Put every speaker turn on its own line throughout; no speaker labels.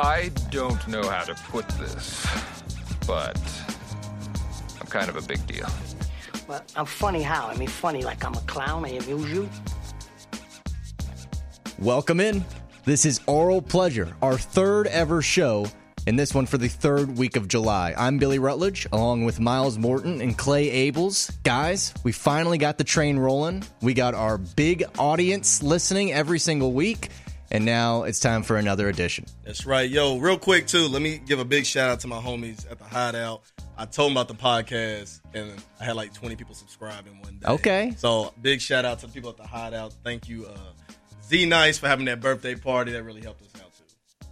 I don't know how to put this, but I'm kind of a big deal.
Well, I'm funny how? I mean, funny like I'm a clown. I amuse you.
Welcome in. This is Oral Pleasure, our third ever show, and this one for the third week of July. I'm Billy Rutledge, along with Miles Morton and Clay Ables. Guys, we finally got the train rolling. We got our big audience listening every single week, and now it's time for another edition.
That's right. Yo, real quick, too, let me give a big shout out to my homies at the Hideout. I told them about the podcast, and I had like 20 people subscribing one day.
Okay.
So, big shout out to the people at the Hideout. Thank you, uh, Z Nice, for having that birthday party. That really helped us out, too.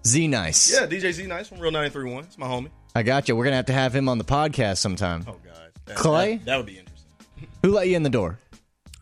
Z Nice.
Yeah, DJ Z Nice from Real 931. It's my homie.
I got you. We're going to have to have him on the podcast sometime.
Oh, God. That,
Clay?
That, that would be interesting.
Who let you in the door?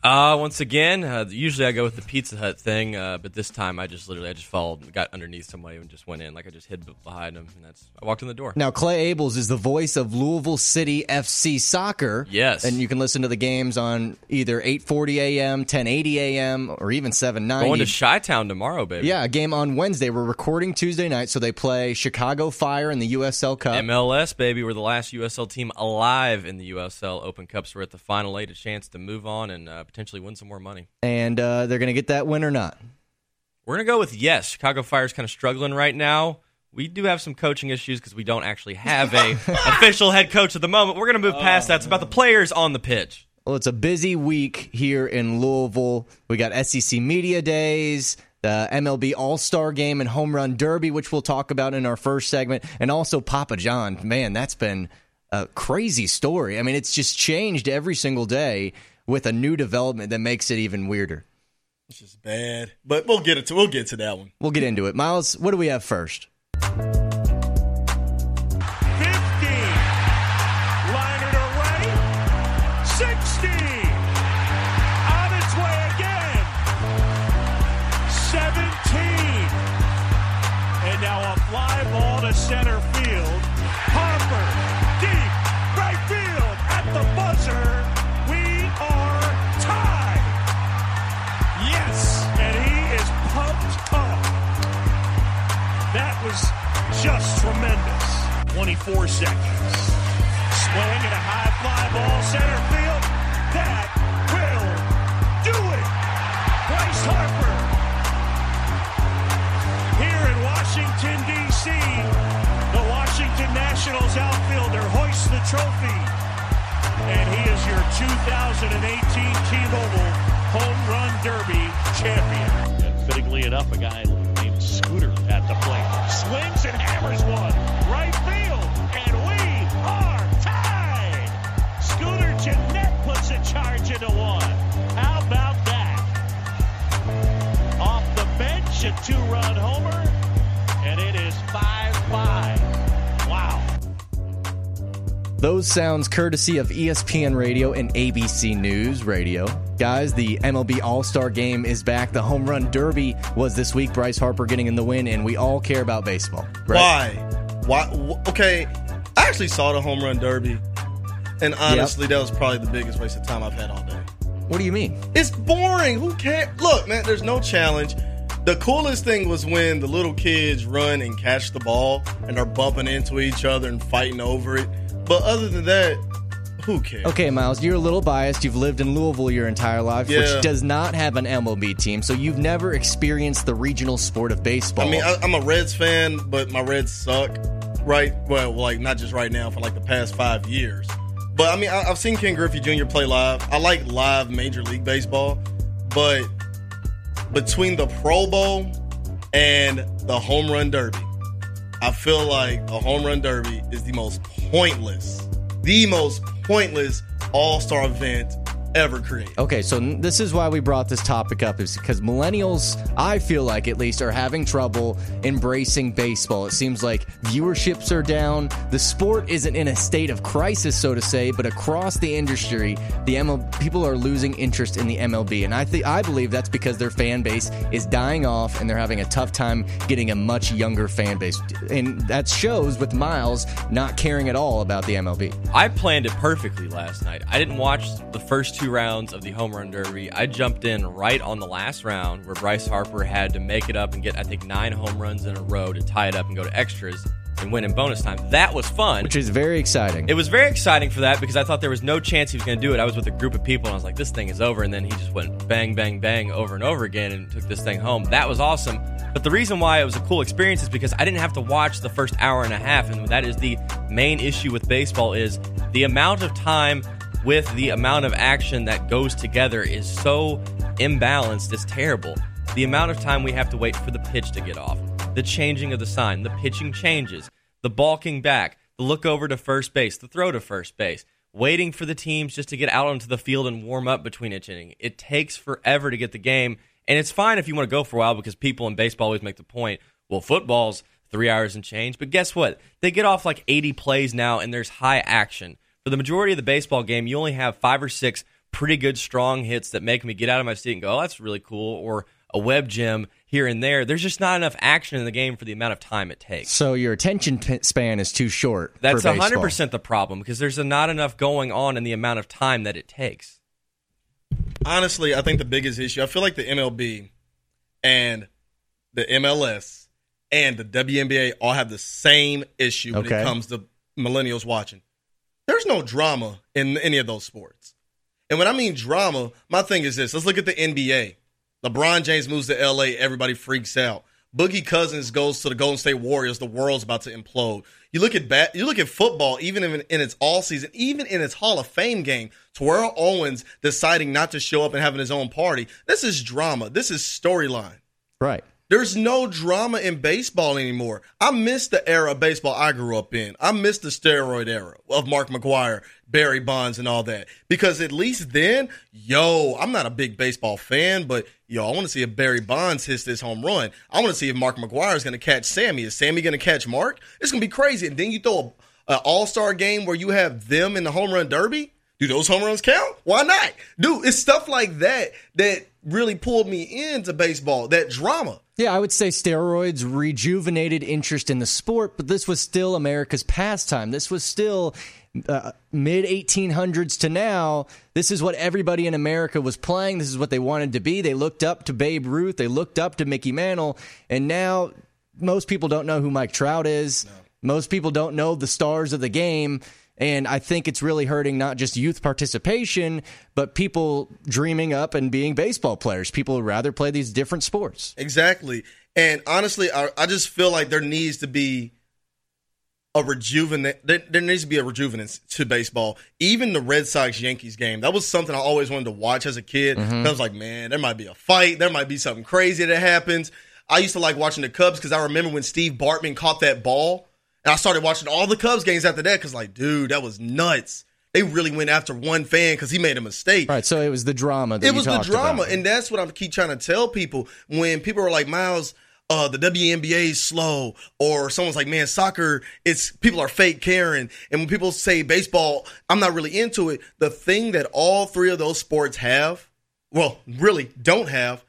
Uh, once again, uh, usually I go with the Pizza Hut thing, uh, but this time I just literally I just followed, got underneath somebody and just went in. Like I just hid behind them, and that's I walked in the door.
Now, Clay Ables is the voice of Louisville City FC Soccer.
Yes.
And you can listen to the games on either 8.40 a.m., 10.80 a.m., or even 7.90.
Going to Chi Town tomorrow, baby.
Yeah, a game on Wednesday. We're recording Tuesday night, so they play Chicago Fire in the USL Cup.
MLS, baby. We're the last USL team alive in the USL Open Cups. We're at the final eight, a chance to move on and uh, potentially win some more money.
and uh, they're going to get that win or not.
We're gonna go with yes. Chicago Fire's kind of struggling right now. We do have some coaching issues because we don't actually have a official head coach at the moment. We're gonna move past that. It's about the players on the pitch.
Well, it's a busy week here in Louisville. We got SEC Media Days, the MLB All Star Game, and Home Run Derby, which we'll talk about in our first segment, and also Papa John. Man, that's been a crazy story. I mean, it's just changed every single day with a new development that makes it even weirder.
It's just bad. But we'll get it to we'll get to that one.
We'll get into it. Miles, what do we have first?
50. Line it away. 60. On its way again. 17. And now a fly ball to center field. Harper. Was just tremendous. 24 seconds. Swing at a high fly ball center field. That will do it. Bryce Harper. Here in Washington, D.C., the Washington Nationals outfielder hoists the trophy. And he is your 2018 T-Mobile Home Run Derby champion.
And fittingly enough, a guy named Scooter.
And hammers one. Right field. And we are tied. Scooter Gennett puts a charge into one. How about that? Off the bench, a two run homer. And it is 5
Those sounds courtesy of ESPN Radio and ABC News Radio. Guys, the MLB All Star Game is back. The Home Run Derby was this week. Bryce Harper getting in the win, and we all care about baseball. Right?
Why? Why? Okay, I actually saw the home run derby, and honestly, that was probably the biggest waste of time I've had all day.
What do you mean?
It's boring. Who cares? Look, man, there's no challenge. The coolest thing was when the little kids run and catch the ball and are bumping into each other and fighting over it. But other than that, who cares?
Okay, Miles, you're a little biased. You've lived in Louisville your entire life,
Yeah.
which does not have an MLB team, so you've never experienced the regional sport of baseball.
I mean, I, I'm a Reds fan, but my Reds suck. Right? Well, like not just right now, for like the past five years. But I mean, I, I've seen Ken Griffey Jr. play live. I like live Major League Baseball, but between the Pro Bowl and the Home Run Derby, I feel like a home run derby is the most pointless, the most pointless All Star event ever created.
Okay, so this is why we brought this topic up is because millennials, I feel like at least, are having trouble embracing baseball. It seems like viewerships are down. The sport isn't in a state of crisis, so to say, but across the industry, the ML people are losing interest in the MLB, and I think I believe that's because their fan base is dying off, and they're having a tough time getting a much younger fan base, and that shows with Miles not caring at all about the MLB.
I planned it perfectly last night. I didn't watch the first two rounds of the home run derby. I jumped in right on the last round where Bryce Harper had to make it up and get, I think, nine home runs in a row to tie it up and go to extras and win in bonus time. That was fun.
Which is very exciting.
It was very exciting for that because I thought there was no chance he was going to do it. I was with a group of people and I was like, this thing is over. And then he just went bang, bang, bang over and over again and took this thing home. That was awesome. But the reason why it was a cool experience is because I didn't have to watch the first hour and a half. And that is the main issue with baseball is the amount of time with the amount of action that goes together is so imbalanced. It's terrible. The amount of time we have to wait for the pitch to get off, the changing of the sign, the pitching changes, the balking back, the look over to first base, the throw to first base, waiting for the teams just to get out onto the field and warm up between each inning. It takes forever to get the game, and it's fine if you want to go for a while because people in baseball always make the point, well, football's three hours and change. But guess what? They get off like 80 plays now, and there's high action. For the majority of the baseball game, you only have five or six pretty good, strong hits that make me get out of my seat and go, oh, that's really cool, or a web gem here and there. There's just not enough action in the game for the amount of time it takes.
So your attention p- span is too short.
That's
for
100% the problem because there's not enough going on in the amount of time that it takes.
Honestly, I think the biggest issue, I feel like the MLB and the MLS and the WNBA all have the same issue when
Okay.
it comes to millennials watching. There's no drama in any of those sports. And when I mean drama, my thing is this. Let's look at the NBA. LeBron James moves to LA, everybody freaks out. Boogie Cousins goes to the Golden State Warriors, the world's about to implode. You look at bat, you look at football, even in, in its all season, even in its Hall of Fame game, Terrell Owens deciding not to show up and having his own party. This is drama. This is storyline.
Right.
There's no drama in baseball anymore. I miss the era of baseball I grew up in. I miss the steroid era of Mark McGwire, Barry Bonds, and all that. Because at least then, yo, I'm not a big baseball fan, but yo, I want to see if Barry Bonds hits this home run. I want to see if Mark McGwire is going to catch Sammy. Is Sammy going to catch Mark? It's going to be crazy. And then you throw a, a All Star game where you have them in the home run derby. Do those home runs count? Why not? Dude, it's stuff like that that really pulled me into baseball. That drama.
Yeah, I would say steroids rejuvenated interest in the sport, but this was still America's pastime. This was still uh, mid 1800s to now. This is what everybody in America was playing. This is what they wanted to be. They looked up to Babe Ruth. They looked up to Mickey Mantle. And now most people don't know who Mike Trout is. Most people don't know the stars of the game. And I think it's really hurting not just youth participation, but people dreaming up and being baseball players. People would rather play these different sports.
Exactly. And honestly, I, I just feel like there needs to be a rejuvenate. There, there needs to be a rejuvenance to baseball. Even the Red Sox Yankees game, that was something I always wanted to watch as a kid. Mm-hmm. I was like, man, there might be a fight. There might be something crazy that happens. I used to like watching the Cubs because I remember when Steve Bartman caught that ball, and I started watching all the Cubs games after that because, like, dude, that was nuts. They really went after one fan because he made a mistake.
Right. So it was the drama. That
It was the drama,
about.
and that's what I keep trying to tell people. When people are like, "Miles, uh, the WNBA is slow," or someone's like, "Man, soccer, it's people are fake caring," and when people say baseball, I'm not really into it. The thing that all three of those sports have, well, really don't have,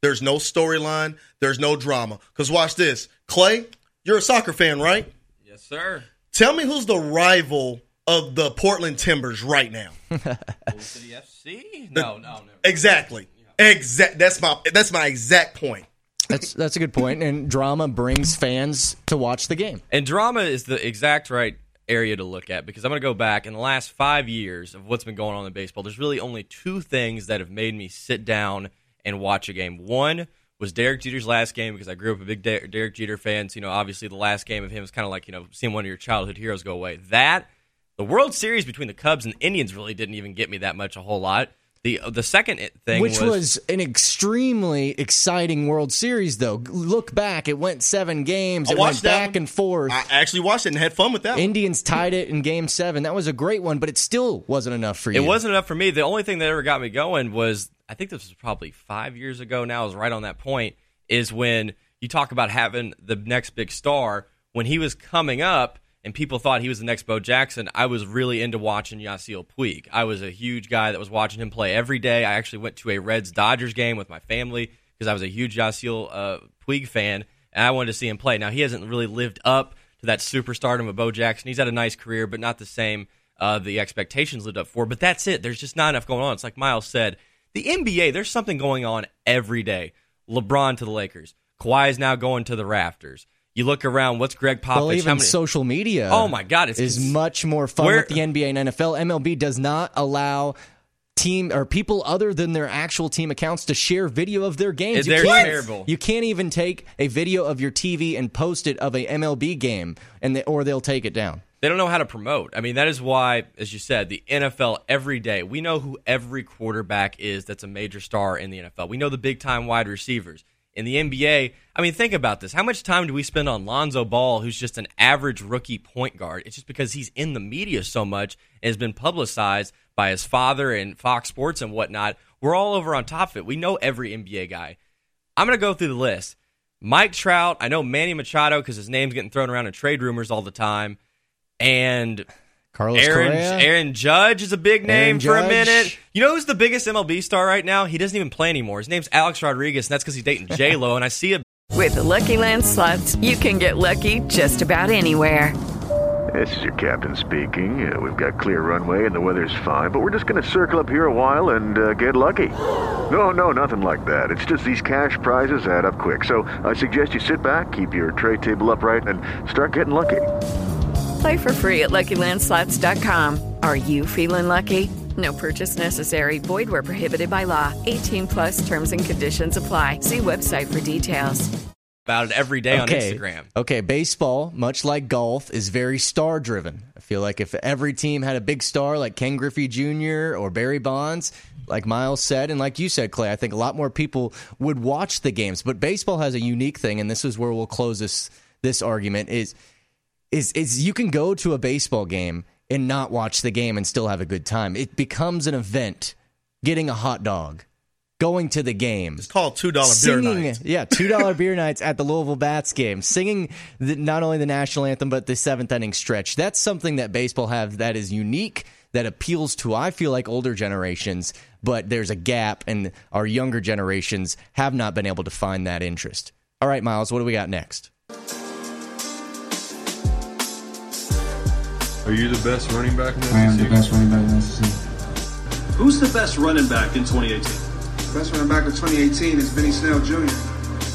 there's no storyline, there's no drama. Because watch this, Clay, you're a soccer fan, right?
Yes, sir.
Tell me who's the rival of the Portland Timbers right now.
Old City FC? No, no, no.
Exactly. Exact. That's my. That's my exact point.
That's that's a good point. And drama brings fans to watch the game.
And drama is the exact right area to look at because I'm going to go back in the last five years of what's been going on in baseball. There's really only two things that have made me sit down and watch a game. One was Derek Jeter's last game because I grew up a big Der- Derek Jeter fan. So, you know, obviously the last game of him is kind of like, you know, seeing one of your childhood heroes go away. That, the World Series between the Cubs and Indians really didn't even get me that much a whole lot. The the second thing
Which was, an extremely exciting World Series, though. Look back, it went seven games.
I
It went back
one.
and forth.
I actually watched it and had fun with that. one.
Indians tied it in Game Seven. That was a great one, but it still wasn't enough for you.
It wasn't enough for me. The only thing that ever got me going was I think this was probably five years ago now. is right on that point. Is when you talk about having the next big star. When he was coming up and people thought he was the next Bo Jackson, I was really into watching Yasiel Puig. I was a huge guy that was watching him play every day. I actually went to a Reds Dodgers game with my family because I was a huge Yasiel uh, Puig fan and I wanted to see him play. Now he hasn't really lived up to that superstardom of Bo Jackson. He's had a nice career, but not the same uh, the expectations lived up for. But that's it. There's just not enough going on. It's like Miles said. The NBA, there's something going on every day. LeBron to the Lakers. Kawhi is now going to the rafters. You look around. What's Gregg Popovich?
Well, even
many-
social media.
Oh my God, it's
is much more fun
Where-
with the NBA and NFL. MLB does not allow team or people other than their actual team accounts to share video of their games.
They're
can't,
terrible.
You can't even take a video of your TV and post it of a MLB game, and they, or they'll take it down.
They don't know how to promote. I mean, that is why, as you said, the NFL every day, we know who every quarterback is that's a major star in the NFL. We know the big time wide receivers. In the NBA, I mean, think about this. How much time do we spend on Lonzo Ball, who's just an average rookie point guard? It's just because he's in the media so much and has been publicized by his father and Fox Sports and whatnot. We're all over on top of it. We know every NBA guy. I'm going to go through the list. Mike Trout, I know Manny Machado because his name's getting thrown around in trade rumors all the time. And
Carlos
Aaron,
Correa.
Aaron Judge is a big name
Aaron
for a
Judge.
minute. You know who's the biggest MLB star right now? He doesn't even play anymore. His name's Alex Rodriguez, and that's because he's dating J Lo. and I see a
With the Lucky Land slots, you can get lucky just about anywhere.
This is your captain speaking. Uh, we've got clear runway and the weather's fine, but we're just going to circle up here a while and uh, get lucky. No, no, nothing like that. It's just these cash prizes add up quick. So I suggest you sit back, keep your tray table upright, and start getting lucky.
Play for free at LuckyLandSlots.com. Are you feeling lucky? No purchase necessary. Void where prohibited by law. 18 plus terms and conditions apply. See website for details.
about it every day on. Instagram.
Okay, baseball, much like golf, is very star driven. I feel like if every team had a big star like Ken Griffey Jr. or Barry Bonds, like Miles said, and like you said, Clay, I think a lot more people would watch the games. But baseball has a unique thing, and this is where we'll close this this argument is is is you can go to a baseball game and not watch the game and still have a good time. It becomes an event. Getting a hot dog, going to the game.
It's called two dollar beer
Singing,
night.
yeah, two dollar beer nights at the Louisville Bats game, singing the, not only the national anthem but the seventh inning stretch. That's something that baseball have that is unique that appeals to I feel like older generations, but there's a gap, and our younger generations have not been able to find that interest. All right, Miles, what do we got next?
Are you the best running back in the
I am the best running back in the SEC.
Who's the best running back in 2018?
Best running back of 2018 is Benny Snell Jr.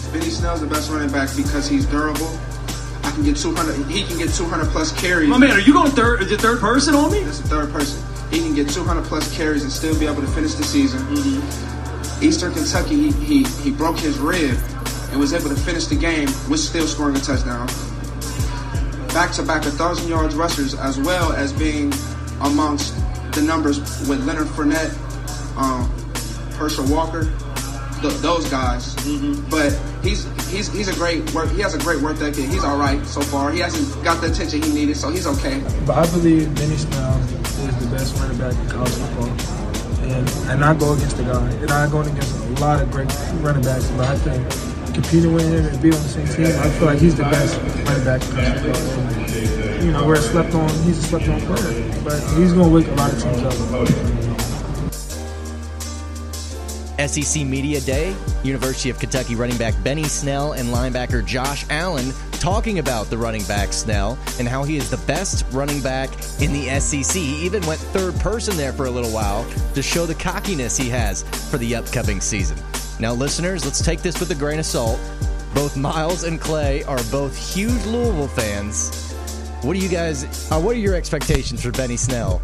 Benny Snell's the best running back because he's durable. I can get 200. He can get 200 plus carries.
My man, are you going third? Is it third person on me?
That's the third person. He can get 200 plus carries and still be able to finish the season. Mm-hmm. Eastern Kentucky, he, he he broke his rib and was able to finish the game with still scoring a touchdown. Back to back, a thousand yards rushers, as well as being amongst the numbers with Leonard Fournette, um, Herschel Walker, th- those guys. But he's he's he's a great work. He has a great work ethic. He's all right so far. He hasn't got the attention he needed, so he's okay.
But I believe Benny Snell is the best running back in college football. And, and I go against the guy. And I go against a lot of great running backs, but I think competing with him and being on the same team, I feel like he's the best running back. You know, we're slept on, he's a slept on player. But he's going to wake a lot of teams up.
SEC Media Day, University of Kentucky running back Benny Snell and linebacker Josh Allen talking about the running back Snell and how he is the best running back in the SEC. He even went third person there for a little while to show the cockiness he has for the upcoming season. Now, listeners, let's take this with a grain of salt. Both Miles and Clay are both huge Louisville fans. What do you guys? Uh, what are your expectations for Benny Snell?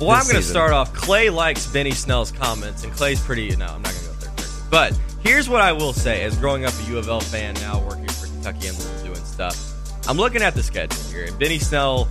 Well, I'm going to start off. Clay likes Benny Snell's comments, and Clay's pretty. No, I'm not going to go third person. But here's what I will say: as growing up a U of L fan, now working for Kentucky and doing stuff, I'm looking at the schedule here, and Benny Snell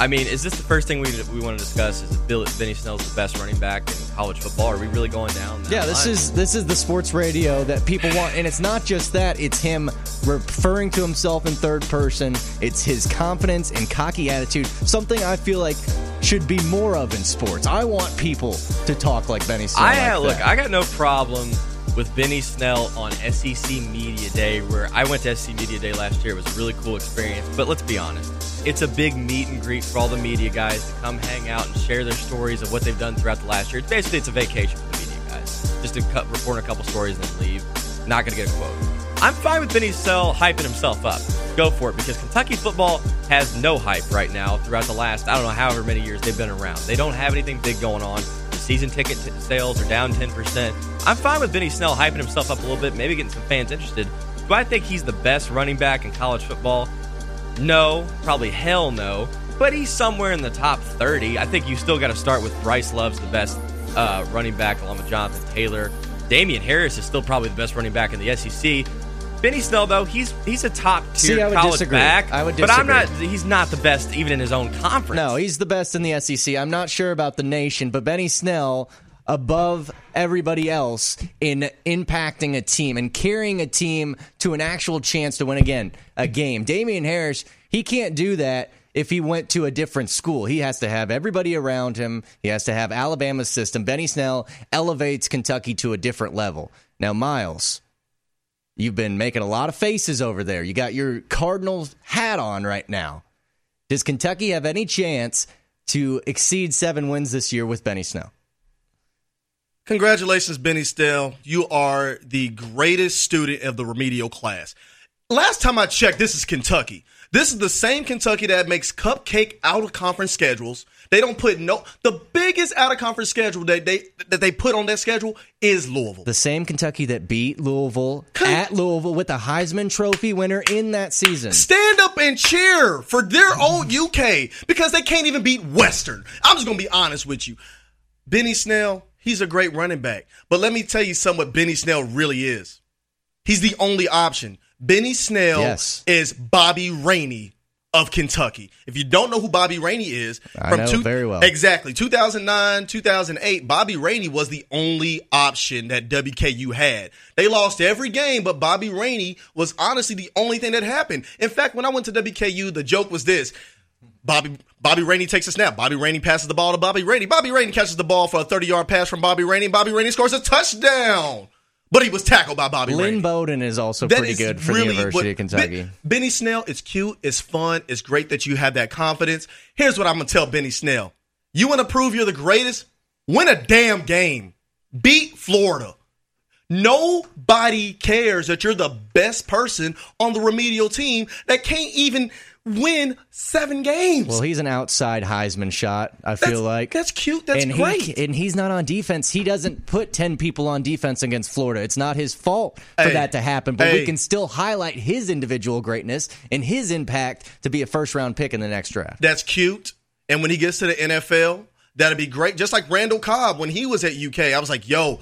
I mean, is this the first thing we we want to discuss? Is Bill, Benny Snell's the best running back in college football? Are we really going down? That
Yeah, this
line?
is this is the sports radio that people want, and it's not just that. It's him referring to himself in third person. It's his confidence and cocky attitude. Something I feel like should be more of in sports. I want people to talk like Benny Snell.
I
like
look. I got no problem with Benny Snell on SEC Media Day, where I went to SEC Media Day last year. It was a really cool experience. But let's be honest, it's a big meet and greet for all the media guys to come hang out and share their stories of what they've done throughout the last year. It's basically it's a vacation for the media guys, just to cut, report a couple stories and then leave. Not going to get a quote. I'm fine with Benny Snell hyping himself up. Go for it because Kentucky football has no hype right now throughout the last, I don't know, however many years they've been around. They don't have anything big going on. Season ticket t- sales are down 10%. I'm fine with Benny Snell hyping himself up a little bit, maybe getting some fans interested. Do I think he's the best running back in college football? No, probably hell no. But he's somewhere in the top 30. I think you still got to start with Bryce Love's the best uh, running back, along with Jonathan Taylor. Damien Harris is still probably the best running back in the SEC. Benny Snell, though, he's he's a top tier
I would
college
disagree.
back.
I would
But I'm not. He's not the best even in his own conference.
No, he's the best in the SEC. I'm not sure about the nation, but Benny Snell above everybody else in impacting a team and carrying a team to an actual chance to win again a game. Damien Harris, he can't do that if he went to a different school. He has to have everybody around him. He has to have Alabama's system. Benny Snell elevates Kentucky to a different level. Now, Miles, you've been making a lot of faces over there. You got your Cardinals hat on right now. Does Kentucky have any chance to exceed seven wins this year with Benny Snell?
Congratulations, Benny Snell. You are the greatest student of the remedial class. Last time I checked, this is Kentucky. This is the same Kentucky that makes cupcake out of conference schedules. They don't put no the biggest out of conference schedule that they that they put on that schedule is Louisville.
The same Kentucky that beat Louisville at Louisville with the Heisman Trophy winner in that season.
Stand up and cheer for their old UK because they can't even beat Western. I'm just gonna be honest with you. Benny Snell, he's a great running back. But let me tell you something what Benny Snell really is. He's the only option. Benny Snell
Yes.
is Bobby Rainey of Kentucky. If you don't know who Bobby Rainey is,
I know very well.
Exactly. 2009, 2008, Bobby Rainey was the only option that WKU had. They lost every game, but Bobby Rainey was honestly the only thing that happened. In fact, when I went to WKU, the joke was this. Bobby Bobby Rainey takes a snap. Bobby Rainey passes the ball to Bobby Rainey. Bobby Rainey catches the ball for a 30-yard pass from Bobby Rainey, Bobby Rainey scores a touchdown. But he was tackled by Bobby Rainey.
Lynn Bowden is also
That
pretty
is
good for
really
the University
what-
of Kentucky.
Ben- Benny Snell is cute, it's fun, it's great that you have that confidence. Here's what I'm gonna tell Benny Snell. You wanna prove you're the greatest? Win a damn game. Beat Florida. Nobody cares that you're the best person on the remedial team that can't even win seven games.
Well, he's an outside Heisman shot. I feel like
that's cute. That's
and
great.
He, and he's not on defense. He doesn't put ten people on defense against Florida. It's not his fault for
Hey.
that to happen. But
Hey.
we can still highlight his individual greatness and his impact to be a first round pick in the next draft.
That's cute. And when he gets to the NFL, that'd be great. Just like Randall Cobb when he was at UK, I was like, yo,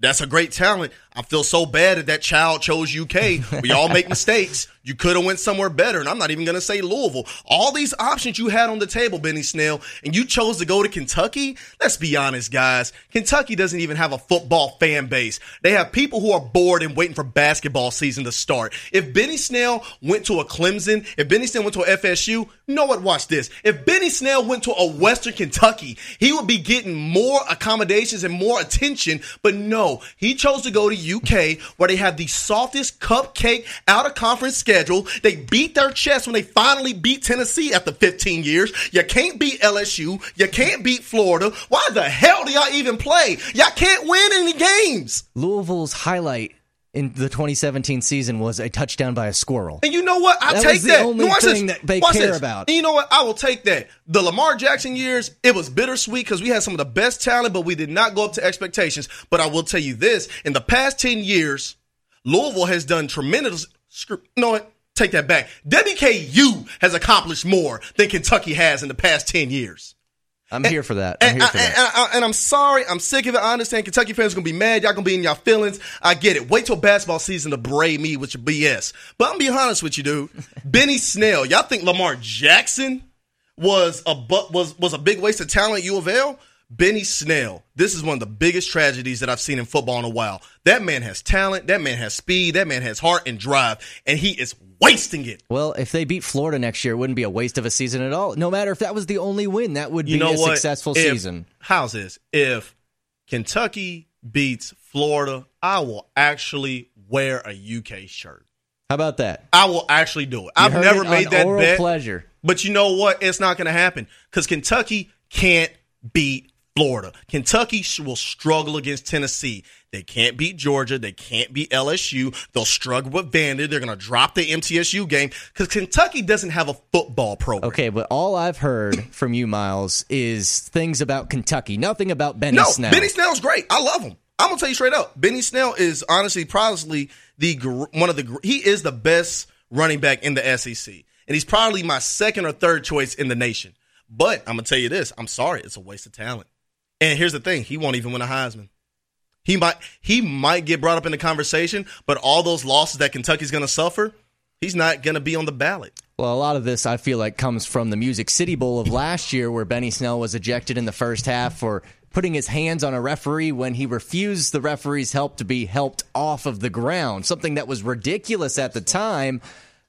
that's a great talent. I feel so bad that that child chose UK. We all make mistakes. You could have went somewhere better, and I'm not even going to say Louisville. All these options you had on the table, Benny Snell, and you chose to go to Kentucky. Let's be honest, guys. Kentucky doesn't even have a football fan base. They have people who are bored and waiting for basketball season to start. If Benny Snell went to a Clemson, if Benny Snell went to a FSU, know what? Watch this. If Benny Snell went to a Western Kentucky, he would be getting more accommodations and more attention. But no, he chose to go to UK where they have the softest cupcake out of conference schedule. They beat their chest when they finally beat Tennessee after 15 years. You can't beat LSU. You can't beat Florida. Why the hell do y'all even play? Y'all can't win any games.
Louisville's highlight in the 2017 season was a touchdown by a squirrel.
And you know what? I
That
take
was the
that.
only thing
this.
that they
Watch
care
this.
about.
And you know what? I will take that. The Lamar Jackson years, it was bittersweet because we had some of the best talent, but we did not go up to expectations. But I will tell you this: in the past ten years, Louisville has done tremendous. screw- You know what? Take that back. WKU has accomplished more than Kentucky has in the past ten years.
I'm here for that. I'm
And,
here for that.
and, I, and I'm sorry. I'm sick of it. I understand Kentucky fans are going to be mad. Y'all going to be in y'all feelings. I get it. Wait till basketball season to braid me with your BS. But I'm going to be honest with you, dude. Benny Snell. Y'all think Lamar Jackson was a was was a big waste of talent at U of L. Benny Snell. This is one of the biggest tragedies that I've seen in football in a while. That man has talent. That man has speed. That man has heart and drive, and he is wasting it.
Well, if they beat Florida next year, it wouldn't be a waste of a season at all. No matter if that was the only win, that would
You
be a
what?
successful
If-
season.
How's this? If Kentucky beats Florida, I will actually wear a UK shirt.
How about that?
I will actually do it. I've never
it
made that
oral
bet.
pleasure.
But you know what? It's not going to happen because Kentucky can't beat Florida. Kentucky will struggle against Tennessee. They can't beat Georgia. They can't beat LSU. They'll struggle with Vandy. They're going to drop the MTSU game because Kentucky doesn't have a football program.
Okay, but all I've heard from you, Miles, is things about Kentucky. Nothing about Benny
no,
Snell.
Benny Snell's great. I love him. I'm gonna tell you straight up. Benny Snell is honestly, probably the one of the he is the best running back in the SEC, and he's probably my second or third choice in the nation. But I'm gonna tell you this: I'm sorry, it's a waste of talent. And here's the thing: he won't even win a Heisman. He might he might get brought up in the conversation, but all those losses that Kentucky's gonna suffer, he's not gonna be on the ballot.
Well, a lot of this I feel like comes from the Music City Bowl of last year, where Benny Snell was ejected in the first half for putting his hands on a referee when he refused the referee's help to be helped off of the ground. Something that was ridiculous at the time,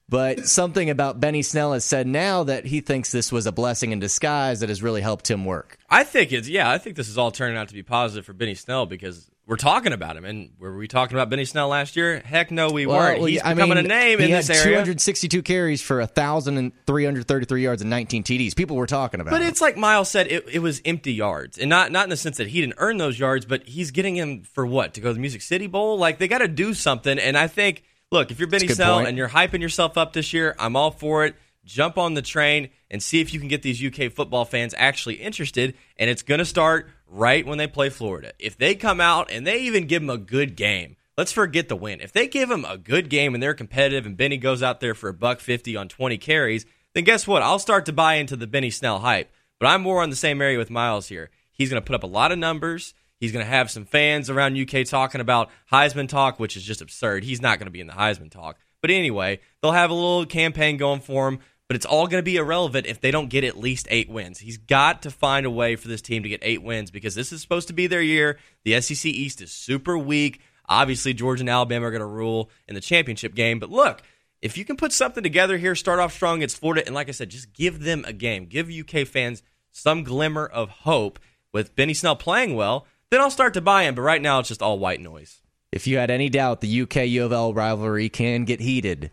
but something about Benny Snell has said now that he thinks this was a blessing in disguise that has really helped him work.
I think it's yeah. I think this is all turning out to be positive for Benny Snell because we're talking about him. And were we talking about Benny Snell last year? Heck no, we
Well,
weren't. He's
I
becoming
mean,
a name in this area.
262 carries for 1,333 yards and 19 TDs. People were talking about
But
him.
it's like Miles said, it, it was empty yards, and not not in the sense that he didn't earn those yards, but he's getting him for what to go to the Music City Bowl. Like they got to do something, and I think, look, if you're Benny Snell and you're hyping yourself up this year, I'm all for it. Jump on the train and see if you can get these UK football fans actually interested, and it's going to start right when they play Florida. If they come out and they even give them a good game. Let's forget the win. If they give them a good game and they're competitive, and Benny goes out there for a buck fifty on twenty carries, then guess what? I'll start to buy into the Benny Snell hype. But I'm more on the same area with Miles here. He's going to put up a lot of numbers. He's going to have some fans around UK talking about Heisman talk, which is just absurd. He's not going to be in the Heisman talk. But anyway, they'll have a little campaign going for him, but it's all going to be irrelevant if they don't get at least eight wins. He's got to find a way for this team to get eight wins because this is supposed to be their year. The SEC East is super weak. Obviously, Georgia and Alabama are going to rule in the championship game. But look, if you can put something together here, start off strong against Florida, and like I said, just give them a game. Give UK fans some glimmer of hope with Benny Snell playing well, then I'll start to buy in. But right now, it's just all white noise.
If you had any doubt the UK U of L rivalry can get heated,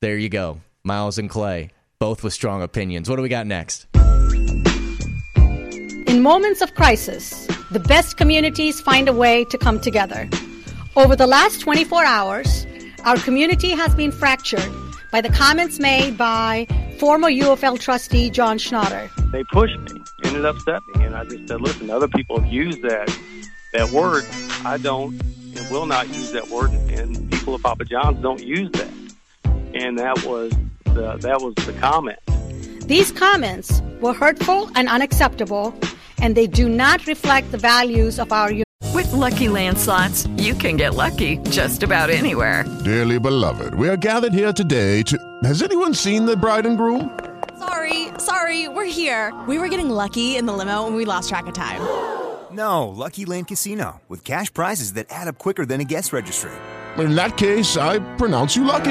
there you go. Miles and Clay, both with strong opinions. What do we got next?
In moments of crisis, the best communities find a way to come together. Over the last 24 hours, our community has been fractured by the comments made by former U of L trustee John Schnatter.
They pushed me, and it upset me, and I just said, "Listen, other people have used that that word. I don't and will not use that word, and people of Papa John's don't use that." And that was the that was the comment.
These comments were hurtful and unacceptable, and they do not reflect the values of our unity.
With Lucky Land slots, you can get lucky just about anywhere.
Dearly beloved, we are gathered here today to. Has anyone seen the bride and groom?
Sorry, sorry, we're here. We were getting lucky in the limo and we lost track of time.
No, Lucky Land Casino, with cash prizes that add up quicker than a guest registry.
In that case, I pronounce you lucky.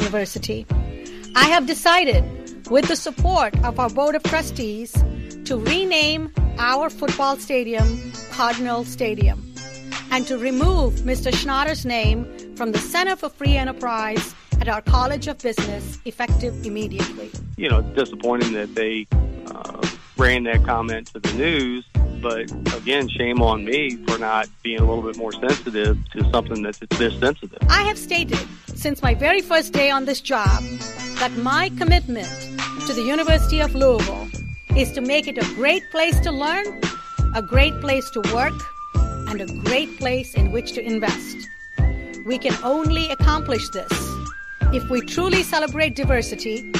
University. I have decided, with the support of our Board of Trustees, to rename our football stadium Cardinal Stadium and to remove Mr. Schnatter's name from the Center for Free Enterprise at our College of Business effective immediately.
You know, disappointing that they uh, ran that comment to the news, But again, shame on me for not being a little bit more sensitive to something that's this sensitive.
I have stated since my very first day on this job that my commitment to the University of Louisville is to make it a great place to learn, a great place to work, and a great place in which to invest. We can only accomplish this if we truly celebrate diversity,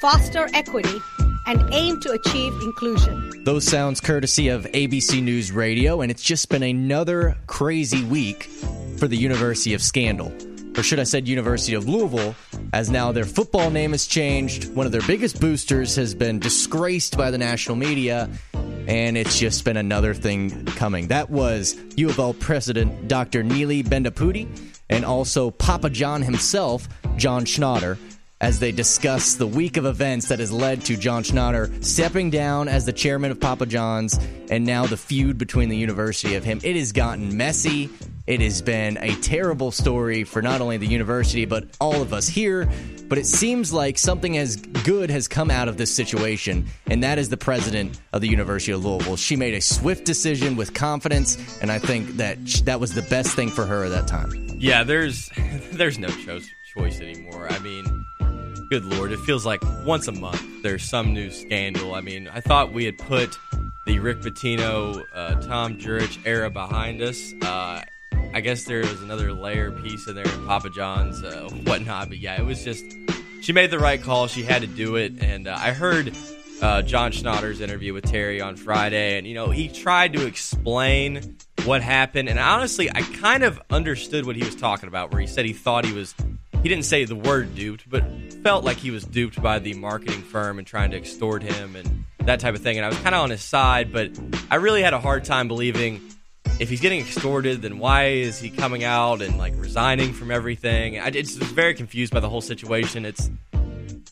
foster equity, and aim to achieve inclusion.
Those sounds courtesy of ABC News Radio, and it's just been another crazy week for the University of Scandal. Or should I said University of Louisville, as now their football name has changed. One of their biggest boosters has been disgraced by the national media, and it's just been another thing coming. That was U of L President Dr. Neely Bendapudi and also Papa John himself, John Schnatter, as they discuss the week of events that has led to John Schnatter stepping down as the chairman of Papa John's and now the feud between the university of him. It has gotten messy. It has been a terrible story for not only the university, but all of us here. But it seems like something as good has come out of this situation, and that is the president of the University of Louisville. She made a swift decision with confidence, and I think that that was the best thing for her at that time.
Yeah, there's there's no choice choice anymore. I mean, good lord, it feels like once a month there's some new scandal. I mean, I thought we had put the Rick Pitino, uh, Tom Jurich era behind us. Uh, I guess there was another layer piece in there in Papa John's, uh, whatnot. But yeah, it was just she made the right call. She had to do it, and uh, I heard uh, John Schnatter's interview with Terry on Friday, and you know he tried to explain what happened, and honestly, I kind of understood what he was talking about, where he said he thought he was. He didn't say the word duped, but felt like he was duped by the marketing firm and trying to extort him and that type of thing. And I was kind of on his side, but I really had a hard time believing if he's getting extorted, then why is he coming out and like resigning from everything? I just was very confused by the whole situation. It's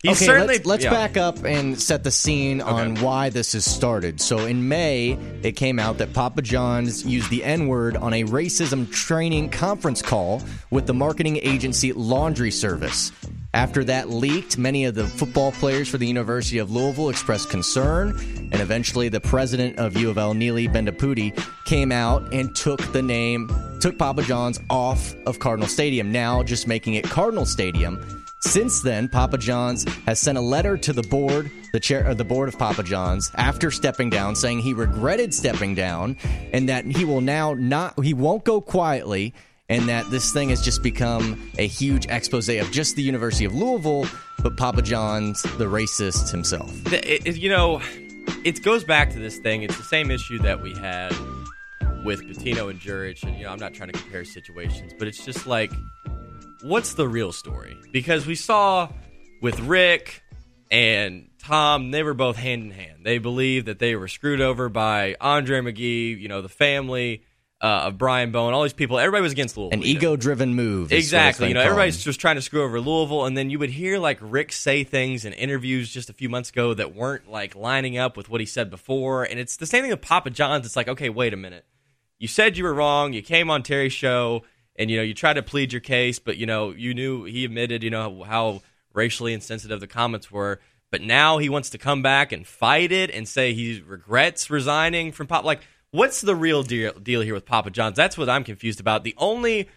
he's
okay,
certainly.
let's, let's
yeah.
back up and set the scene on why this has started. So in May, it came out that Papa John's used the N word on a racism training conference call with the marketing agency Laundry Service. After that leaked, many of the football players for the University of Louisville expressed concern, and eventually the president of U of L, Neely Bendapudi, came out and took the name, took Papa John's off of Cardinal Stadium, now just making it Cardinal Stadium. Since then, Papa John's has sent a letter to the board, the chair, uh, the board of Papa John's, after stepping down, saying he regretted stepping down, and that he will now not, he won't go quietly, and that this thing has just become a huge expose of just the University of Louisville, but Papa John's, the racist himself.
It- it- you know, it goes back to this thing. It's the same issue that we had with Pitino and Jurich, and you know, I'm not trying to compare situations, but it's just like, what's the real story? Because we saw with Rick and Tom, they were both hand in hand. They believed that they were screwed over by Andre McGee, you know, the family uh, of Brian Bowen, all these people. Everybody was against Louisville.
An ego-driven move. is what it's
Exactly. You know, everybody's just trying to screw over Louisville, and then you would hear like Rick say things in interviews just a few months ago that weren't like lining up with what he said before. And it's the same thing with Papa John's. It's like, okay, wait a minute. You said you were wrong. You came on Terry's show, and you know you tried to plead your case, but you know you knew he admitted, you know how racially insensitive the comments were. But now he wants to come back and fight it and say he regrets resigning from Pop. Like, what's the real deal, deal here with Papa John's? That's what I'm confused about. The only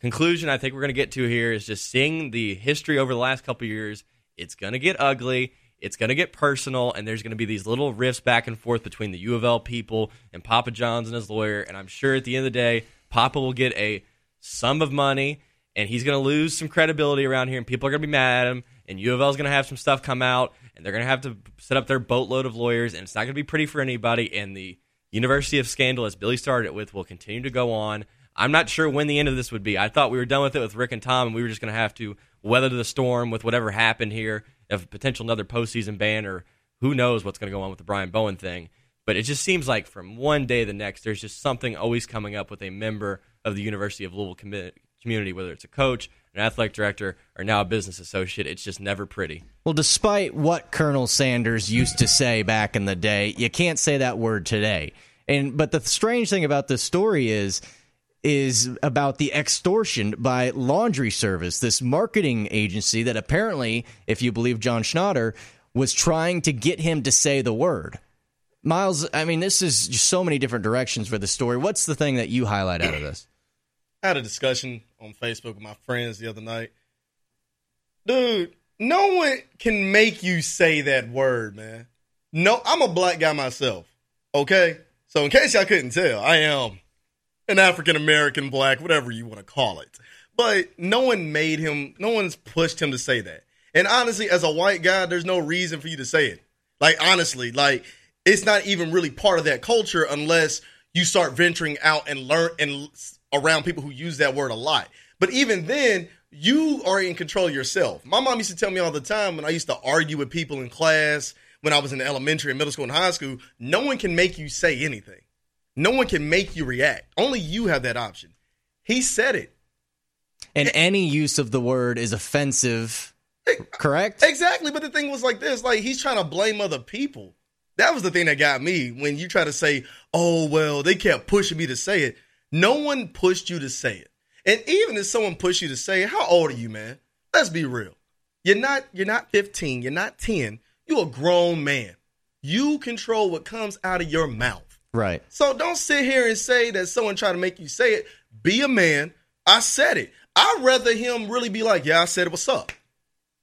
conclusion I think we're going to get to here is just seeing the history over the last couple years. It's going to get ugly. It's going to get personal, and there's going to be these little rifts back and forth between the U of L people and Papa John's and his lawyer. And I'm sure at the end of the day, Papa will get a sum of money, and he's going to lose some credibility around here, and people are going to be mad at him. And U of L is going to have some stuff come out, and they're going to have to set up their boatload of lawyers, and it's not going to be pretty for anybody. And the University of Scandal, as Billy started it with, will continue to go on. I'm not sure when the end of this would be. I thought we were done with it with Rick and Tom, and we were just going to have to weather the storm with whatever happened here, of potential another postseason ban, or who knows what's going to go on with the Brian Bowen thing. But it just seems like from one day to the next, there's just something always coming up with a member of the University of Louisville commi- community, whether it's a coach, an athletic director, or now a business associate. It's just never pretty.
Well, despite what Colonel Sanders used to say back in the day, you can't say that word today. And but the strange thing about this story is is about the extortion by Laundry Service, this marketing agency that apparently, if you believe John Schnatter, was trying to get him to say the word. Miles, I mean, this is so many different directions for the story. What's the thing that you highlight out of this?
Had a discussion on Facebook with my friends the other night. Dude, no one can make you say that word, man. No, I'm a black guy myself. Okay? So in case y'all couldn't tell, I am an African American black, whatever you want to call it. But no one made him, no one's pushed him to say that. And honestly, as a white guy, there's no reason for you to say it. Like, honestly, like, it's not even really part of that culture unless you start venturing out and learn and around people who use that word a lot. But even then, you are in control of yourself. My mom used to tell me all the time when I used to argue with people in class when I was in elementary and middle school and high school, no one can make you say anything. No one can make you react. Only you have that option. He said it.
And any use of the word is offensive, correct?
Exactly. But the thing was like this like, he's trying to blame other people. That was the thing that got me when you try to say, oh, well, they kept pushing me to say it. No one pushed you to say it. And even if someone pushed you to say it, how old are you, man? Let's be real. You're not you're not 15, you're not 10. You're a grown man. You control what comes out of your mouth.
Right.
So don't sit here and say that someone tried to make you say it. Be a man. I said it. I'd rather him really be like, yeah, I said it. What's up?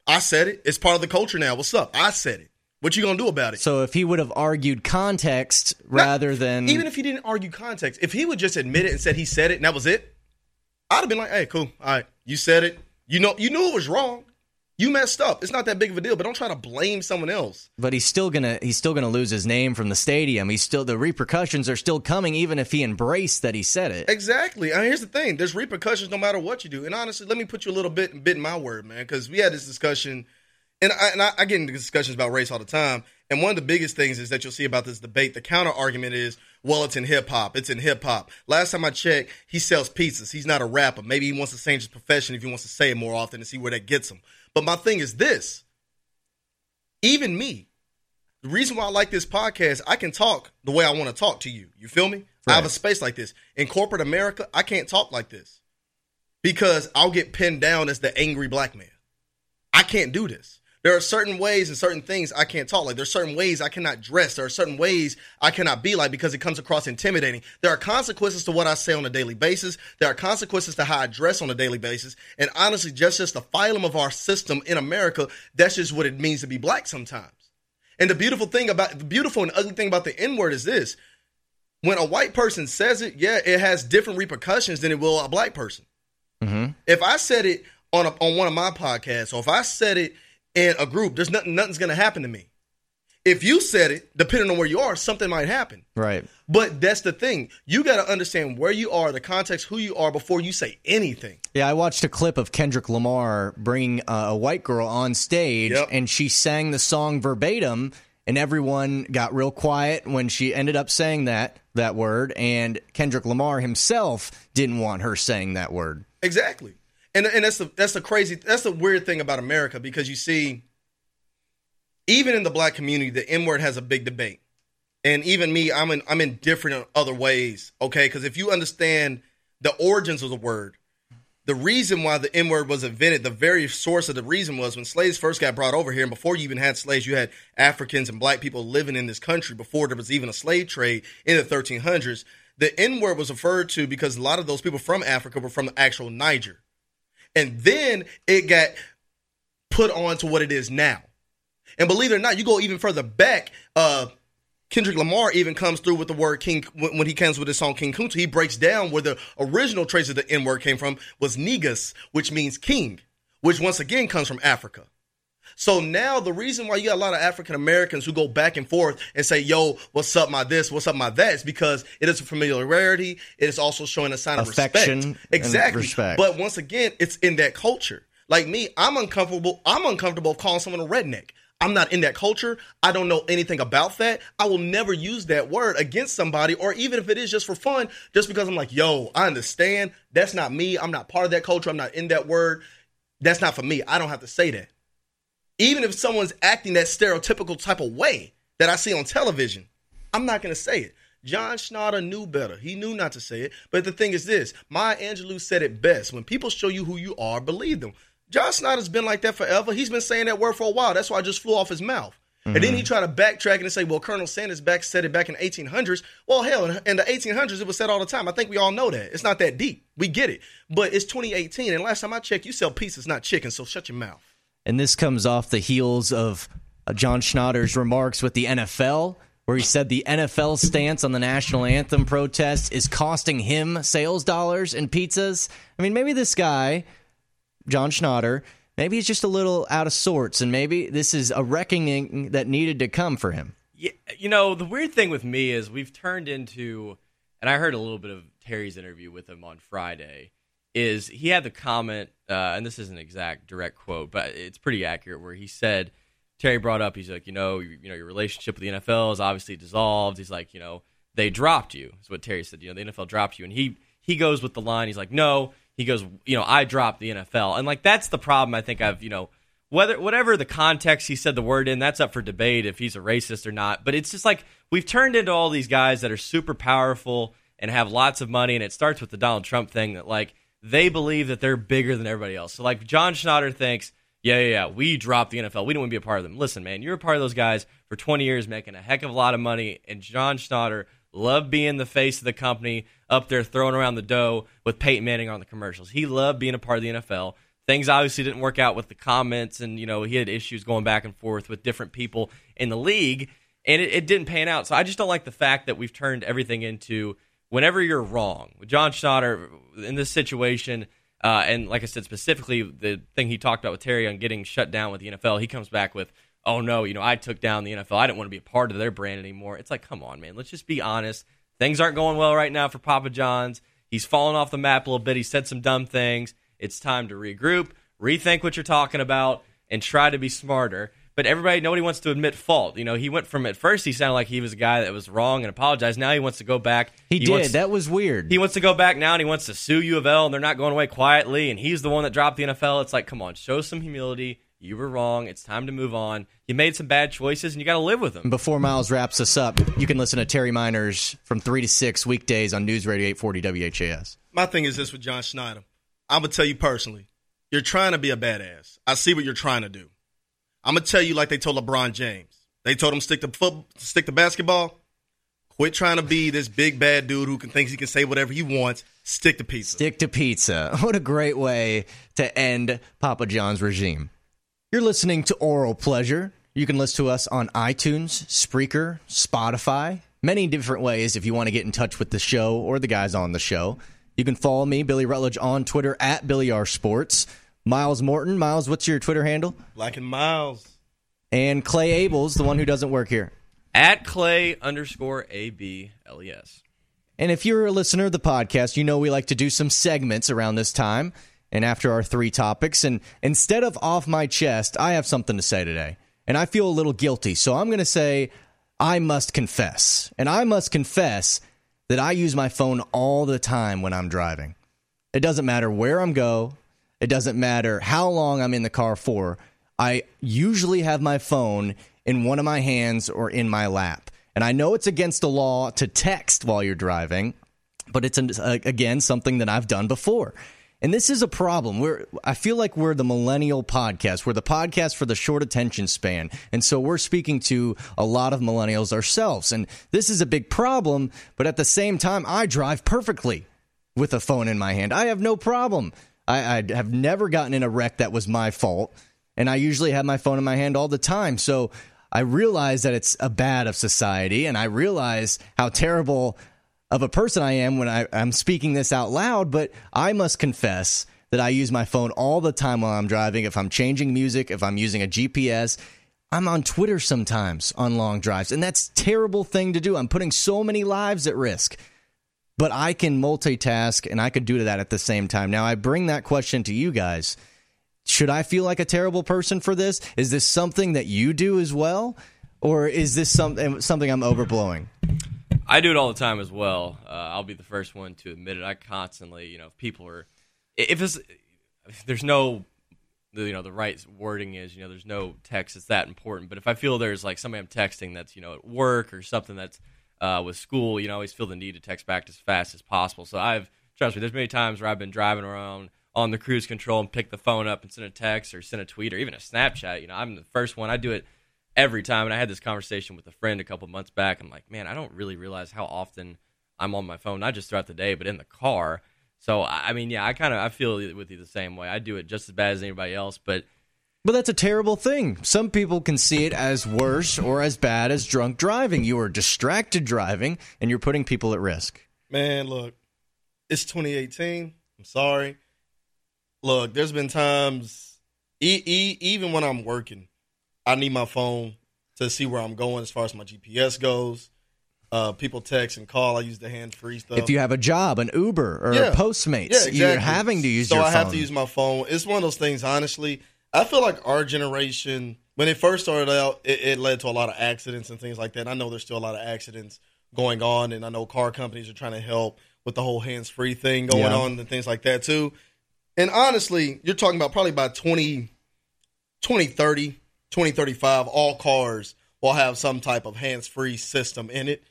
I said it. It's part of the culture now. What's up? I said it. What you gonna do about it?
So if he would have argued context rather than
Even if he didn't argue context, if he would just admit it and said he said it and that was it, I'd have been like, hey, cool. All right. You said it. You know you knew it was wrong. You messed up. It's not that big of a deal, but don't try to blame someone else.
but he's still gonna he's still gonna lose his name from the stadium. He's still the repercussions are still coming, even if he embraced that he said it.
Exactly. And here's the thing: there's repercussions no matter what you do. And honestly, let me put you a little bit bit in my word, man, because we had this discussion, and I, and I, I get into discussions about race all the time. And one of the biggest things is that you'll see about this debate. The counter argument is, well, it's in hip hop. It's in hip hop. Last time I checked, he sells pizzas. He's not a rapper. Maybe he wants to change his profession if he wants to say it more often and see where that gets him. But my thing is this: even me, the reason why I like this podcast, I can talk the way I want to talk to you. You feel me? I have a space like this. In corporate America, I can't talk like this because I'll get pinned down as the angry black man. I can't do this. There are certain ways and certain things I can't talk like. There are certain ways I cannot dress. There are certain ways I cannot be like because it comes across intimidating. There are consequences to what I say on a daily basis. There are consequences to how I dress on a daily basis. And honestly, just just the phylum of our system in America, that's just what it means to be black sometimes. And the beautiful thing about the beautiful and ugly thing about the N word is this: when a white person says it, yeah, it has different repercussions than it will a black person.
Mm-hmm.
If I said it on a, on one of my podcasts, or if I said it in a group, there's nothing nothing's gonna happen to me. If you said it, depending on where you are, something might happen.
Right.
But that's the thing. You got to understand where you are, the context, who you are before you say anything.
Yeah, I watched a clip of Kendrick Lamar bringing uh, a white girl on stage,
Yep.
and she sang the song verbatim, and everyone got real quiet when she ended up saying that that word, and Kendrick Lamar himself didn't want her saying that word.
Exactly. And and that's the that's the crazy that's the weird thing about America because you see even in the black community the N word has a big debate. And even me I'm in I'm in other ways, okay? Cuz if you understand the origins of the word, the reason why the N word was invented, the very source of the reason was when slaves first got brought over here, and before you even had slaves, you had Africans and black people living in this country before there was even a slave trade in the 1300s. The N word was referred to because a lot of those people from Africa were from the actual Niger. And then it got put on to what it is now. And believe it or not, you go even further back, uh, Kendrick Lamar even comes through with the word king when he comes with his song King Kunta. He breaks down where the original trace of the N word came from was negus, which means king, which once again comes from Africa. So now the reason why you got a lot of African Americans who go back and forth and say, "Yo, what's up, my this? What's up, my that?" is because it is a familiarity. It is also showing a sign of
Affection and
respect. Exactly.
respect.
But once again, it's in that culture. Like me, I'm uncomfortable. I'm uncomfortable calling someone a redneck. I'm not in that culture. I don't know anything about that. I will never use that word against somebody, or even if it is just for fun, just because I'm like, yo, I understand. That's not me. I'm not part of that culture. I'm not in that word. That's not for me. I don't have to say that. Even if someone's acting that stereotypical type of way that I see on television, I'm not going to say it. John Schnatter knew better. He knew not to say it. But the thing is this Maya Angelou said it best. When people show you who you are, believe them. John Schnatter's been like that forever. He's been saying that word for a while. That's why I just flew off his mouth. And then
Mm-hmm.
he tried to backtrack and say, well, Colonel Sanders back said it back in 1800s. Well, hell, in, in the 1800s, it was said all the time. I think we all know that. It's not that deep. We get it. But it's 2018, and last time I checked, you sell pieces, not chicken, so shut your mouth.
And this comes off the heels of uh, John Schnatter's remarks with the NFL, where he said the NFL stance on the national anthem protest is costing him sales dollars and pizzas. I mean, maybe this guy, John Schnatter, maybe he's just a little out of sorts, and maybe this is a reckoning that needed to come for him.
Yeah, you know, the weird thing with me is we've turned into, and I heard a little bit of Terry's interview with him on Friday. Is he had the comment, uh, and this isn't an exact direct quote, but it's pretty accurate, where he said Terry brought up, he's like, you know, you, you know, your relationship with the NFL is obviously dissolved. He's like, you know, they dropped you. Is what Terry said. You know, the NFL dropped you, and he he goes with the line. He's like, no. He goes, you know, I dropped the NFL, and like that's the problem. I think I've, you know, whether whatever the context he said the word in, that's up for debate if he's a racist or not. But it's just like we've turned into all these guys that are super powerful and have lots of money, and it starts with the Donald Trump thing that like they believe that they're bigger than everybody else. So like John Schnatter thinks, yeah, yeah, yeah, we dropped the NFL. We don't want to be a part of them. Listen, man, you're a part of those guys for 20 years, making a heck of a lot of money, and John Schnatter loved being the face of the company up there throwing around the dough with Peyton Manning on the commercials. He loved being a part of the NFL. Things obviously didn't work out with the comments, and you know he had issues going back and forth with different people in the league, and it, it didn't pan out. So I just don't like the fact that we've turned everything into whenever you're wrong. John Schnatter in this situation, uh, and like I said specifically, the thing he talked about with Terry on getting shut down with the NFL, he comes back with, "Oh no, you know I took down the NFL. I didn't want to be a part of their brand anymore." It's like, come on, man, let's just be honest. Things aren't going well right now for Papa John's. He's fallen off the map a little bit. He said some dumb things. It's time to regroup, rethink what you're talking about, and try to be smarter. But everybody, nobody wants to admit fault. You know, he went from at first he sounded like he was a guy that was wrong and apologized. Now he wants to go back.
He, did.
wants-
that was weird.
he wants to go back now and he wants to sue U of L and they're not going away quietly and he's the one that dropped the NFL. It's like, come on, show some humility. You were wrong. It's time to move on. You made some bad choices and you got to live with them.
Before Miles wraps us up, you can listen to Terry Meiners from 3 to 6 weekdays on News Radio 840 WHAS.
My thing is this with John Schnatter. I'm gonna tell you personally, you're trying to be a badass. I see what you're trying to do. I'm gonna tell you like they told LeBron James. They told him stick to foot, stick to basketball. Quit trying to be this big bad dude who can thinks he can say whatever he wants. Stick to pizza.
Stick to pizza. What a great way to end Papa John's regime. You're listening to Oral Pleasure. You can listen to us on iTunes, Spreaker, Spotify, many different ways if you want to get in touch with the show or the guys on the show. You can follow me, Billy Rutledge, on Twitter at Billy R Sports. Miles Morton. Miles, what's your Twitter handle?
Black and Miles.
And Clay Abels, the one who doesn't work here.
At Clay underscore A B L E S.
And if you're a listener of the podcast, you know we like to do some segments around this time and after our three topics. And instead of off my chest, I have something to say today. And I feel a little guilty. So I'm going to say, I must confess. And I must confess that I use my phone all the time when I'm driving. It doesn't matter where I'm go. It doesn't matter how long I'm in the car for. I usually have my phone in one of my hands or in my lap. And I know it's against the law to text while you're driving, but it's uh, again something that I've done before. And this is a problem. We're I feel like we're the millennial podcast. We're the podcast for the short attention span. And so we're speaking to a lot of millennials ourselves. And this is a big problem, but at the same time I drive perfectly with a phone in my hand. I have no problem. I, I have never gotten in a wreck that was my fault. And I usually have my phone in my hand all the time. So I realize that it's a bad of society, and I realize how terrible of a person I am when I, I'm speaking this out loud. But I must confess that I use my phone all the time while I'm driving. If I'm changing music, if I'm using a GPS, I'm on Twitter sometimes on long drives, and that's terrible thing to do. I'm putting so many lives at risk. But I can multitask and I could do that at the same time. Now, I bring that question to you guys. Should I feel like a terrible person for this? Is this something that you do as well? Or is this something something I'm overblowing?
I do it all the time as well. Uh, I'll be the first one to admit it. I constantly, you know, if people are, if it's, if there's no, you know, the right wording is, you know, there's no text that's that important. But if I feel there's like somebody I'm texting that's, you know, at work or something that's uh, with school, you know, I always feel the need to text back as fast as possible. So I've, trust me, there's many times where I've been driving around on the cruise control and pick the phone up and send a text or send a tweet or even a Snapchat. You know, I'm the first one. I do it every time. And I had this conversation with a friend a couple months back. I'm like, man, I don't really realize how often I'm on my phone, not just throughout the day, but in the car. So I mean, yeah, I kind of I feel with you the same way. I do it just as bad as anybody else, but
But that's a terrible thing. Some people can see it as worse or as bad as drunk driving. You are distracted driving and you're putting people at risk.
Man, look, it's 2018. I'm sorry. Look, there's been times, e- e- even when I'm working, I need my phone to see where I'm going as far as my GPS goes. Uh, people text and call. I use the hand free stuff.
If you have a job, an Uber or
Yeah.
a Postmates,
Yeah, exactly.
you're having to use your phone.
so I
phone.
have to use my phone. It's one of those things. Honestly, I feel like our generation, when it first started out, it, it led to a lot of accidents and things like that. And I know there's still a lot of accidents going on, and I know car companies are trying to help with the whole hands free thing going
Yeah.
on and things like that too. And honestly, you're talking about probably by 20, 2030, 2035, all cars will have some type of hands free system in it.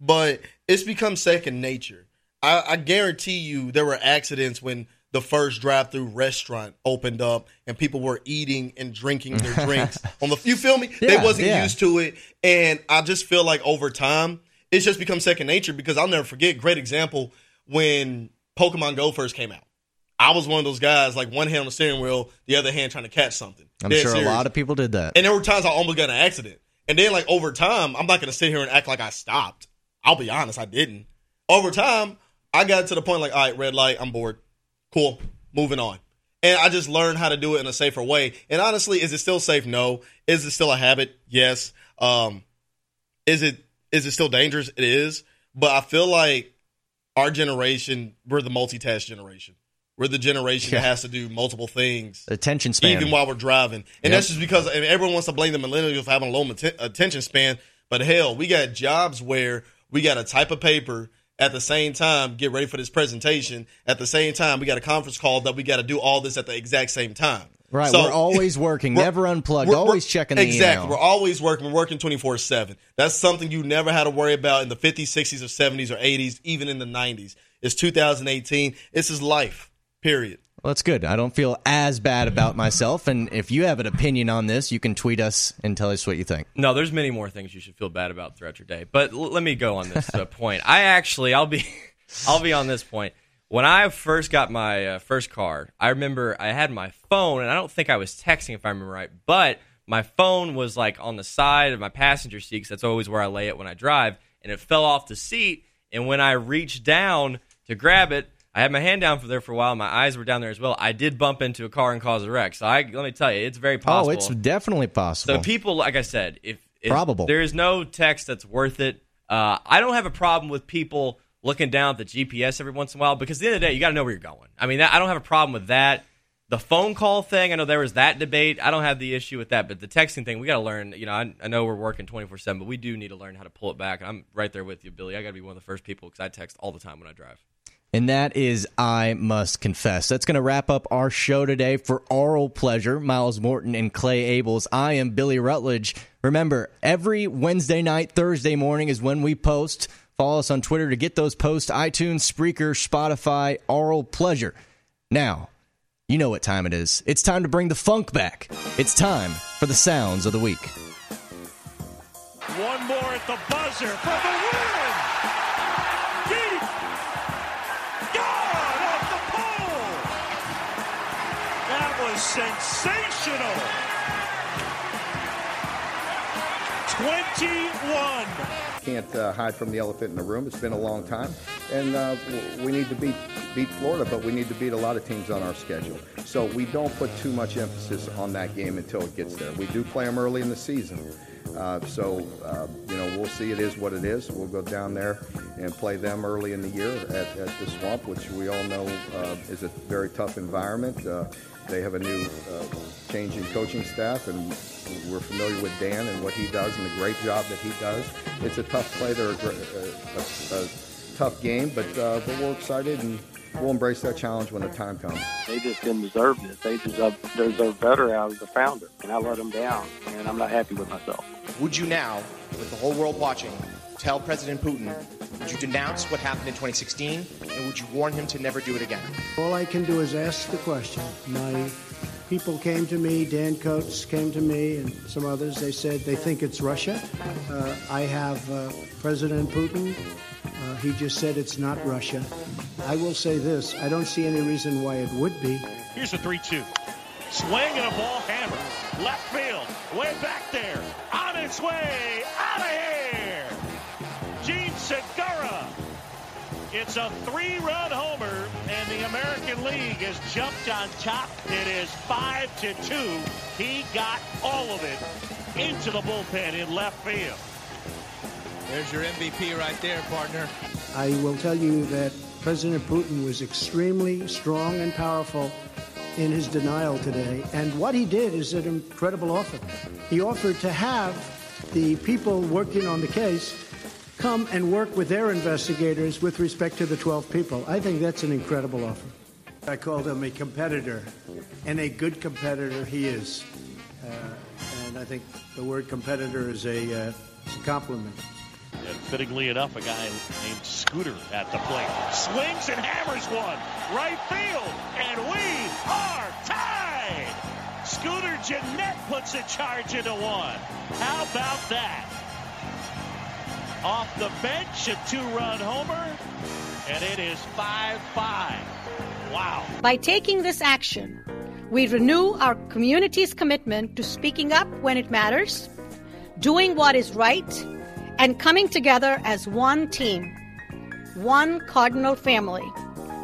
But it's become second nature. I, I guarantee you there were accidents when the first drive through restaurant opened up and people were eating and drinking their drinks on the you feel me? they wasn't
yeah.
used to it. And I just feel like over time it's just become second nature because I'll never forget, great example, when Pokemon Go first came out. I was one of those guys, like one hand on the steering wheel, the other hand trying to catch something.
I'm
Dead
sure
serious.
a lot of people did that.
And there were times I almost got in an accident. And then, like, over time, I'm not going to sit here and act like I stopped. I'll be honest, I didn't. Over time, I got to the point, like, all right, red light, I'm bored. Cool, moving on. And I just learned how to do it in a safer way. And honestly, is it still safe? No. Is it still a habit? Yes. Um, is it is it still dangerous? It is. But I feel like our generation, we're the multitask generation. We're the generation
Yeah.
that has to do multiple things
Attention span.
even while we're driving. And
Yep.
that's just because and everyone wants to blame the millennials for having a low atten- attention span. But hell, we got jobs where we got to type a paper at the same time, get ready for this presentation. At the same time, we got a conference call that we got to do all this at the exact same time.
Right,
So-
we're always working,
We're-
never unplugged,
we're-
always
we're-
checking the
exactly.
email.
We're always working. We're working 24 7. That's something you never had to worry about in the 50s, 60s, or 70s, or 80s, even in the 90s. It's 2018. This is life, period.
Well, that's good. I don't feel as bad about myself. And if you have an opinion on this, you can tweet us and tell us what you think.
No, there's many more things you should feel bad about throughout your day. But l- let me go on this uh, point. I actually, I'll be, I'll be on this point. When I first got my uh, first car, I remember I had my phone, and I don't think I was texting if I remember right, but my phone was like on the side of my passenger seat 'cause that's always where I lay it when I drive, and it fell off the seat. And when I reached down to grab it, I had my hand down for there for a while. My eyes were down there as well. I did bump into a car and cause a wreck. So I let me tell you, it's very possible.
Oh, it's definitely possible.
So people, like I said, if, if
Probable.
there is no text that's worth it, uh, I don't have a problem with people looking down at the GPS every once in a while because at the end of the day, you got to know where you're going. I mean, that, I don't have a problem with that. The phone call thing, I know there was that debate. I don't have the issue with that, but the texting thing, we got to learn. You know, I, I know we're working 24 seven, but we do need to learn how to pull it back. I'm right there with you, Billy. I got to be one of the first people because I text all the time when I drive.
And that is I Must Confess. That's going to wrap up our show today for Oral Pleasure, Miles Morton and Clay Abels. I am Billy Rutledge. Remember, every Wednesday night, Thursday morning is when we post. Follow us on Twitter to get those posts iTunes, Spreaker, Spotify, Oral Pleasure. Now, you know what time it is. It's time to bring the funk back. It's time for the sounds of the week.
One more at the buzzer for the win. Was sensational. 21.
Can't uh, hide from the elephant in the room. It's been a long time, and uh, we need to beat beat Florida, but we need to beat a lot of teams on our schedule. So we don't put too much emphasis on that game until it gets there. We do play them early in the season, uh, so uh, you know we'll see. It is what it is. We'll go down there and play them early in the year at, at the Swamp, which we all know uh, is a very tough environment. Uh, they have a new uh, change in coaching staff, and we're familiar with Dan and what he does and the great job that he does. It's a tough play. They're a, a, a, a tough game, but uh, but we're excited and we'll embrace that challenge when the time comes.
They just didn't deserve this. They deserve, deserve better out of the founder, and I let them down, and I'm not happy with myself.
Would you now, with the whole world watching, tell President Putin, would you denounce what happened in 2016, and would you warn him to never do it again?
All I can do is ask the question. My
people came to me, Dan Coats came to me, and some others. They said they think it's Russia. Uh, I have uh, President Putin. Uh, he just said it's not Russia. I will say this I don't see any reason why it would be.
Here's a 3 2. Swing and a ball hammer. Left field. Way back there. On its way. Out of here. Jean Segura. It's a three run homer, and the American League has jumped on top. It is 5 to 2. He got all of it into the bullpen in left field.
There's your MVP right there, partner.
I will tell you that President Putin was extremely strong and powerful in his denial today. And what he did is an incredible offer. He offered to have the people working on the case come and work with their investigators with respect to the 12 people. I think that's an incredible offer. I called him a competitor, and a good competitor he is. Uh, and I think the word competitor is a, uh, is a compliment.
And fittingly enough, a guy named Scooter at the plate. Swings and hammers one. Right field. And we are tied. Scooter Gennett puts a charge into one. How about that? Off the bench, a two-run homer. And it is 5-5. Wow.
By taking this action, we renew our community's commitment to speaking up when it matters, doing what is right, and coming together as one team, one Cardinal family,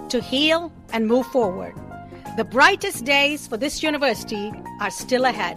to heal and move forward. The brightest days for this university are still ahead.